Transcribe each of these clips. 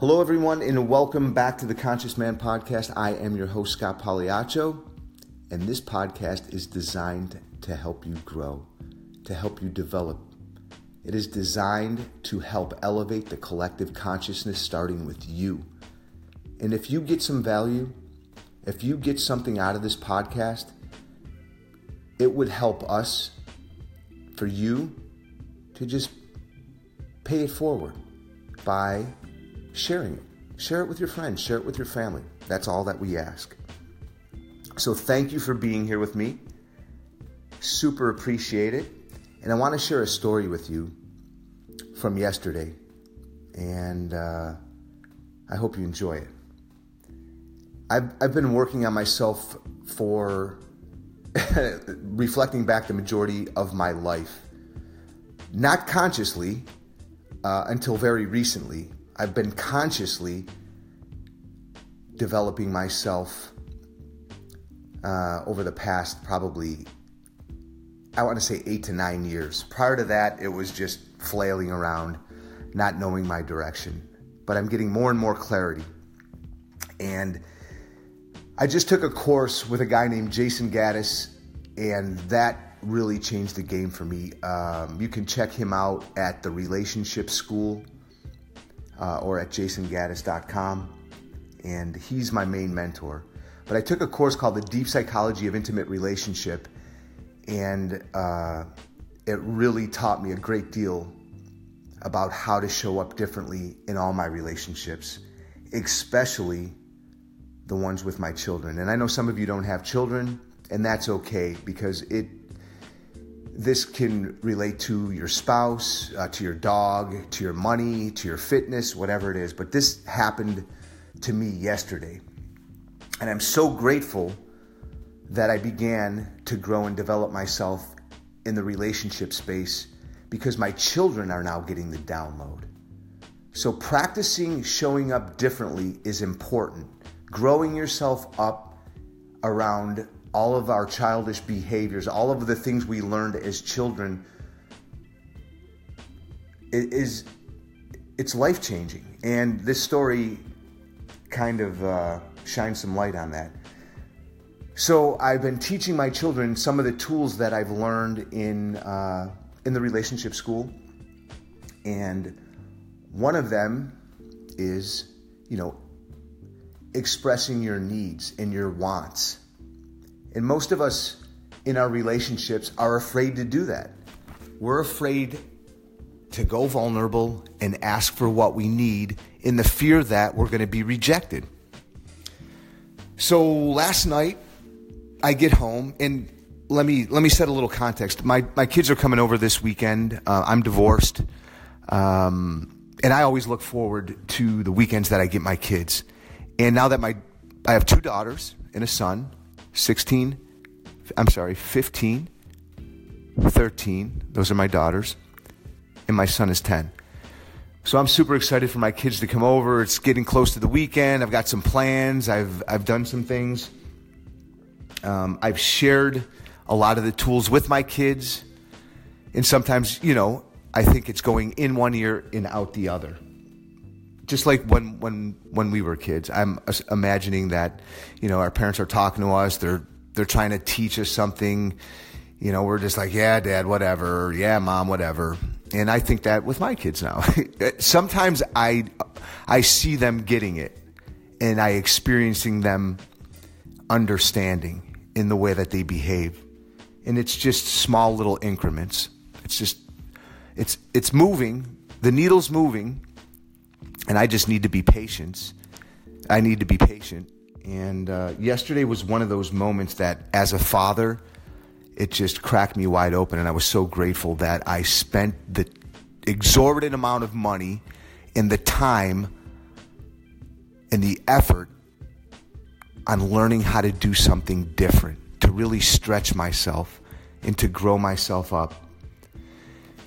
Hello, everyone, and welcome back to the Conscious Man Podcast. I am your host, Scott Pagliaccio, and this podcast is designed to help you grow, to help you develop. It is designed to help elevate the collective consciousness, starting with you. And if you get some value, if you get something out of this podcast, it would help us for you to just pay it forward by sharing it. Share it with your friends, share it with your family. That's all that we ask. So, thank you for being here with me. Super appreciate it. And I want to share a story with you from yesterday. And uh, I hope you enjoy it. I've, I've been working on myself for reflecting back the majority of my life. Not consciously uh, until very recently. I've been consciously developing myself uh, over the past probably, I want to say eight to nine years. Prior to that, it was just flailing around, not knowing my direction. But I'm getting more and more clarity. And I just took a course with a guy named Jayson Gaddis, and that really changed the game for me. Um, you can check him out at the Relationship School uh, or at jaysongaddis.com. And he's my main mentor. But I took a course called The Deep Psychology of Intimate Relationship, and uh, it really taught me a great deal about how to show up differently in all my relationships, especially the ones with my children. And I know some of you don't have children, and that's okay because it this can relate to your spouse, uh, to your dog, to your money, to your fitness, whatever it is. But this happened to me yesterday. And I'm so grateful that I began to grow and develop myself in the relationship space because my children are now getting the download. So, practicing showing up differently is important. Growing yourself up around all of our childish behaviors, all of the things we learned as children is it's life changing. And this story kind of uh, shines some light on that. So I've been teaching my children some of the tools that I've learned in uh, in the relationship school, and one of them is, you know, expressing your needs and your wants and most of us in our relationships are afraid to do that. We're afraid to go vulnerable and ask for what we need in the fear that we're going to be rejected. So last night, I get home and let me let me set a little context. My my kids are coming over this weekend. Uh, I'm divorced, um, and I always look forward to the weekends that I get my kids. And now that my I have two daughters and a son, 16, I'm sorry, 15, 13. Those are my daughters. And my son is 10. So I'm super excited for my kids to come over. It's getting close to the weekend. I've got some plans. I've, I've done some things. Um, I've shared a lot of the tools with my kids. And sometimes, you know, I think it's going in one ear and out the other just like when when when we were kids i'm imagining that you know our parents are talking to us they're they're trying to teach us something you know we're just like yeah dad whatever yeah mom whatever. And i think that with my kids now sometimes i i see them getting it and i experiencing them understanding in the way that they behave. And it's just small little increments. It's just it's it's moving. The needle's moving and I just need to be patient. I need to be patient. And uh, yesterday was one of those moments that, as a father, it just cracked me wide open. And I was so grateful that I spent the exorbitant amount of money and the time and the effort on learning how to do something different, to really stretch myself and to grow myself up.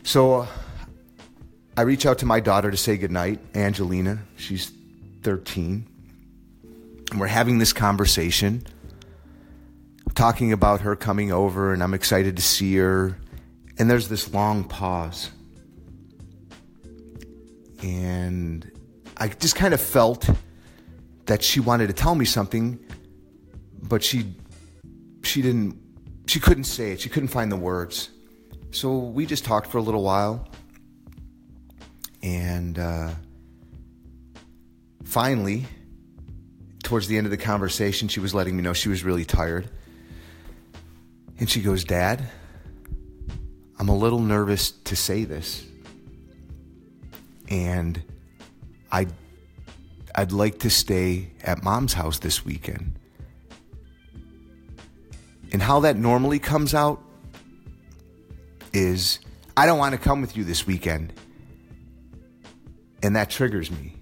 So, uh, I reach out to my daughter to say goodnight, Angelina. She's 13. And we're having this conversation, talking about her coming over, and I'm excited to see her. And there's this long pause. And I just kind of felt that she wanted to tell me something, but she she didn't she couldn't say it. She couldn't find the words. So we just talked for a little while, and uh, finally, towards the end of the conversation, she was letting me know she was really tired, and she goes, "Dad." I'm a little nervous to say this. And I I'd like to stay at mom's house this weekend. And how that normally comes out is I don't want to come with you this weekend. And that triggers me.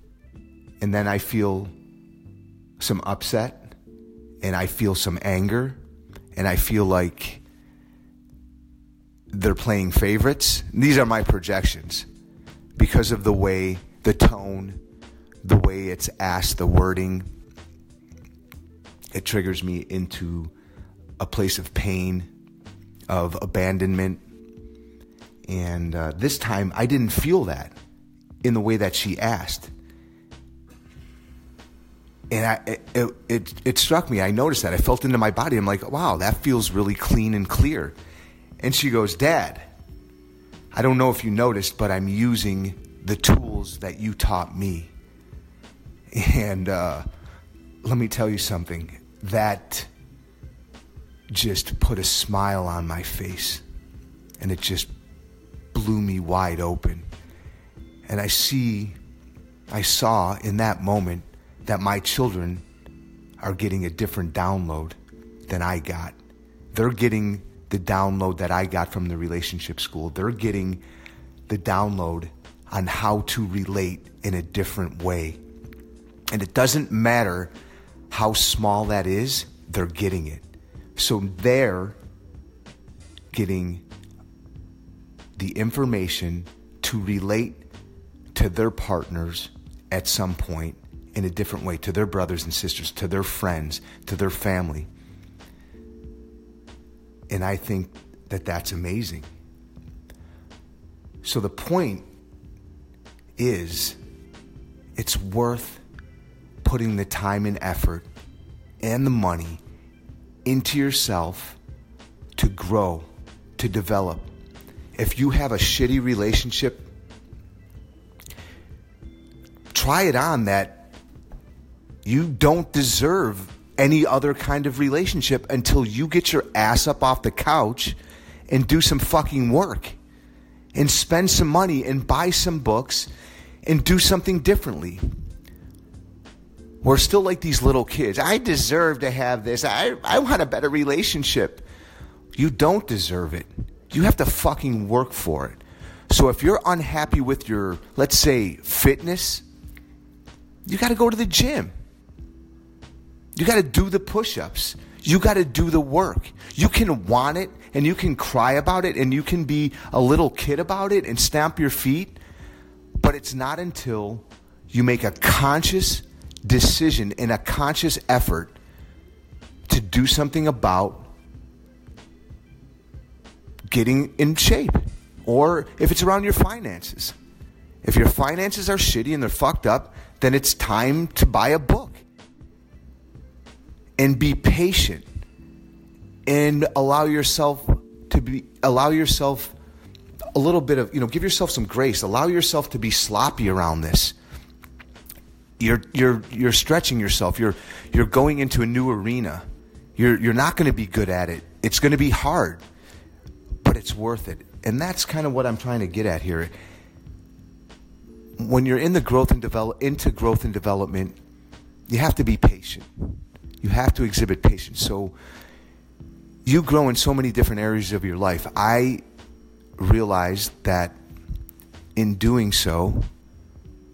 And then I feel some upset and I feel some anger and I feel like they're playing favorites. These are my projections because of the way, the tone, the way it's asked, the wording. It triggers me into a place of pain, of abandonment. And uh, this time I didn't feel that in the way that she asked. And I, it, it, it struck me. I noticed that. I felt into my body. I'm like, wow, that feels really clean and clear. And she goes, Dad, I don't know if you noticed, but I'm using the tools that you taught me. And uh, let me tell you something that just put a smile on my face and it just blew me wide open. And I see, I saw in that moment that my children are getting a different download than I got. They're getting the download that I got from the relationship school. They're getting the download on how to relate in a different way. And it doesn't matter how small that is, they're getting it. So they're getting the information to relate to their partners at some point in a different way, to their brothers and sisters, to their friends, to their family. And I think that that's amazing. So the point is it's worth putting the time and effort and the money into yourself to grow, to develop. If you have a shitty relationship, try it on that you don't deserve any other kind of relationship until you get your ass up off the couch and do some fucking work and spend some money and buy some books and do something differently. We're still like these little kids. I deserve to have this. I, I want a better relationship. You don't deserve it. You have to fucking work for it. So if you're unhappy with your, let's say, fitness, you got to go to the gym. You got to do the push ups. You got to do the work. You can want it and you can cry about it and you can be a little kid about it and stamp your feet. But it's not until you make a conscious decision and a conscious effort to do something about getting in shape. Or if it's around your finances. If your finances are shitty and they're fucked up, then it's time to buy a book and be patient and allow yourself to be allow yourself a little bit of you know give yourself some grace. Allow yourself to be sloppy around this. You're you're you're stretching yourself. You're you're going into a new arena. You're you're not going to be good at it. It's going to be hard but it's worth it. And that's kind of what I'm trying to get at here when you're in the growth and develop into growth and development you have to be patient you have to exhibit patience. So you grow in so many different areas of your life. I realized that in doing so,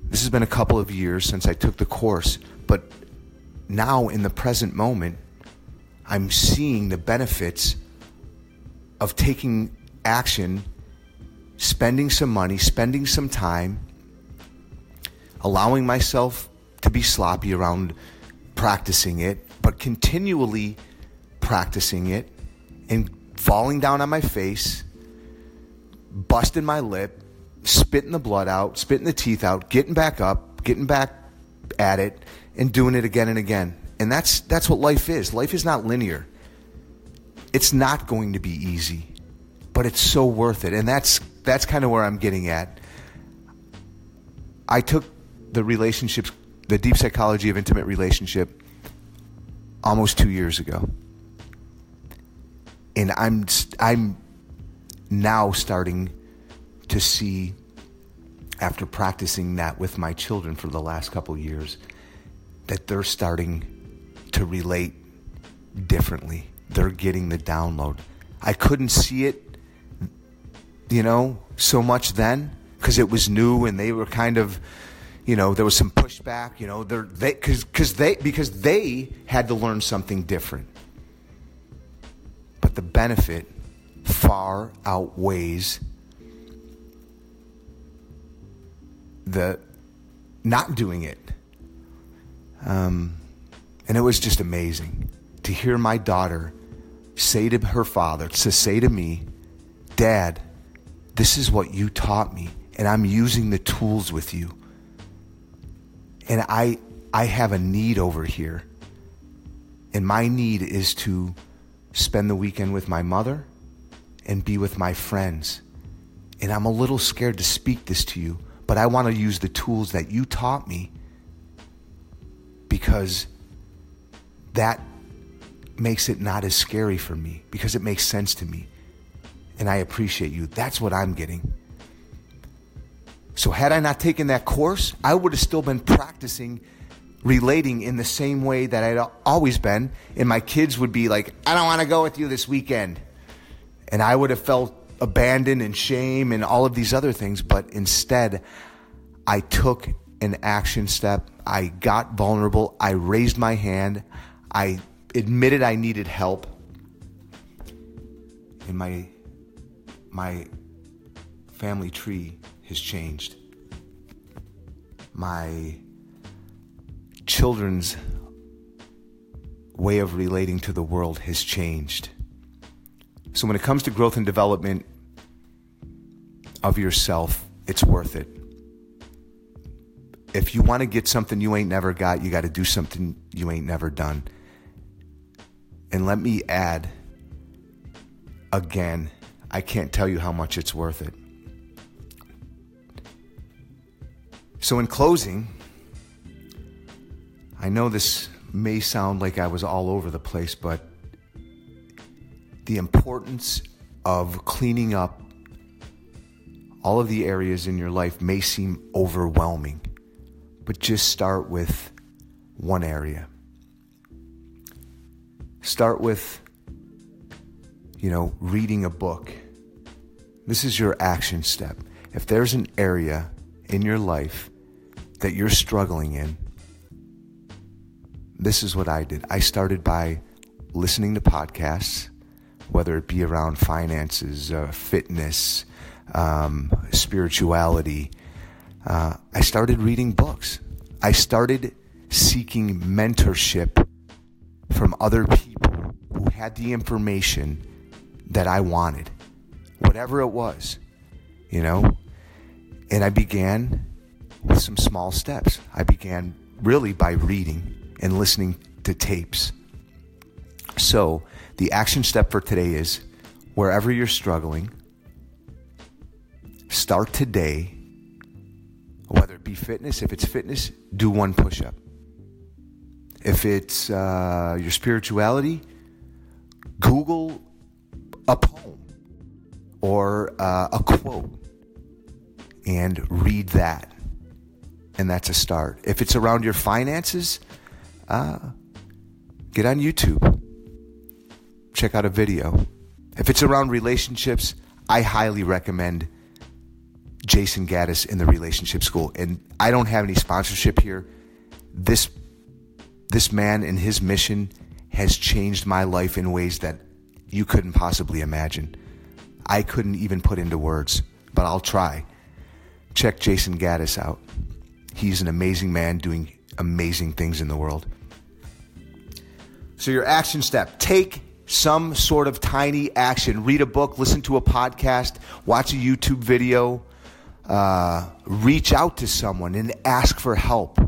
this has been a couple of years since I took the course, but now in the present moment, I'm seeing the benefits of taking action, spending some money, spending some time, allowing myself to be sloppy around practicing it, but continually practicing it and falling down on my face, busting my lip, spitting the blood out, spitting the teeth out, getting back up, getting back at it and doing it again and again. And that's that's what life is. Life is not linear. It's not going to be easy, but it's so worth it. And that's that's kind of where I'm getting at. I took the relationships, the deep psychology of intimate relationship almost 2 years ago. And I'm I'm now starting to see after practicing that with my children for the last couple years that they're starting to relate differently. They're getting the download. I couldn't see it, you know, so much then because it was new and they were kind of, you know, there was some pushback. You know, they're they because because they because they had to learn something different. But the benefit far outweighs the not doing it. Um, and it was just amazing to hear my daughter say to her father, to say to me, Dad, this is what you taught me, and I'm using the tools with you. And I, I have a need over here. And my need is to spend the weekend with my mother and be with my friends. And I'm a little scared to speak this to you, but I want to use the tools that you taught me because that makes it not as scary for me because it makes sense to me. And I appreciate you. That's what I'm getting. So, had I not taken that course, I would have still been practicing relating in the same way that I'd always been. And my kids would be like, I don't want to go with you this weekend. And I would have felt abandoned and shame and all of these other things. But instead, I took an action step. I got vulnerable. I raised my hand. I admitted I needed help. And my my family tree has changed. My children's way of relating to the world has changed. So when it comes to growth and development of yourself, it's worth it. If you want to get something you ain't never got, you got to do something you ain't never done. And let me add again, I can't tell you how much it's worth it. So, in closing, I know this may sound like I was all over the place, but the importance of cleaning up all of the areas in your life may seem overwhelming, but just start with one area. Start with, you know, reading a book. This is your action step. If there's an area in your life that you're struggling in, this is what I did. I started by listening to podcasts whether it be around finances, uh, fitness, um, spirituality. Uh, I started reading books. I started seeking mentorship from other people who had the information that I wanted, whatever it was, you know. And I began with some small steps. I began really by reading and listening to tapes. So, the action step for today is wherever you're struggling, start today. Whether it be fitness, if it's fitness, do one push up. If it's uh, your spirituality, Google a poem or uh, a quote and read that. And that's a start. If it's around your finances, uh, get on YouTube check out a video. If it's around relationships, I highly recommend Jayson Gaddis in the Relationship School. And I don't have any sponsorship here. This this man and his mission has changed my life in ways that you couldn't possibly imagine. I couldn't even put into words, but I'll try. Check Jayson Gaddis out. He's an amazing man doing amazing things in the world. So, your action step take some sort of tiny action. Read a book, listen to a podcast, watch a YouTube video, uh, reach out to someone and ask for help.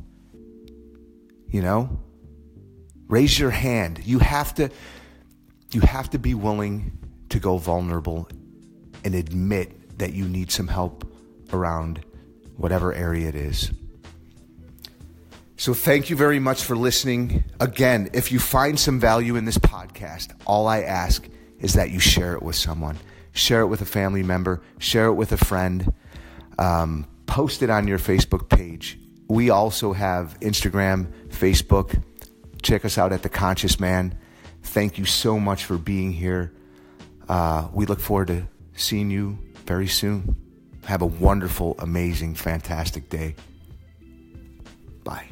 You know, raise your hand. You have to. You have to be willing to go vulnerable and admit that you need some help around whatever area it is. So, thank you very much for listening. Again, if you find some value in this podcast, all I ask is that you share it with someone. Share it with a family member, share it with a friend, um, post it on your Facebook page. We also have Instagram, Facebook. Check us out at The Conscious Man. Thank you so much for being here. Uh, we look forward to seeing you very soon. Have a wonderful, amazing, fantastic day. Bye.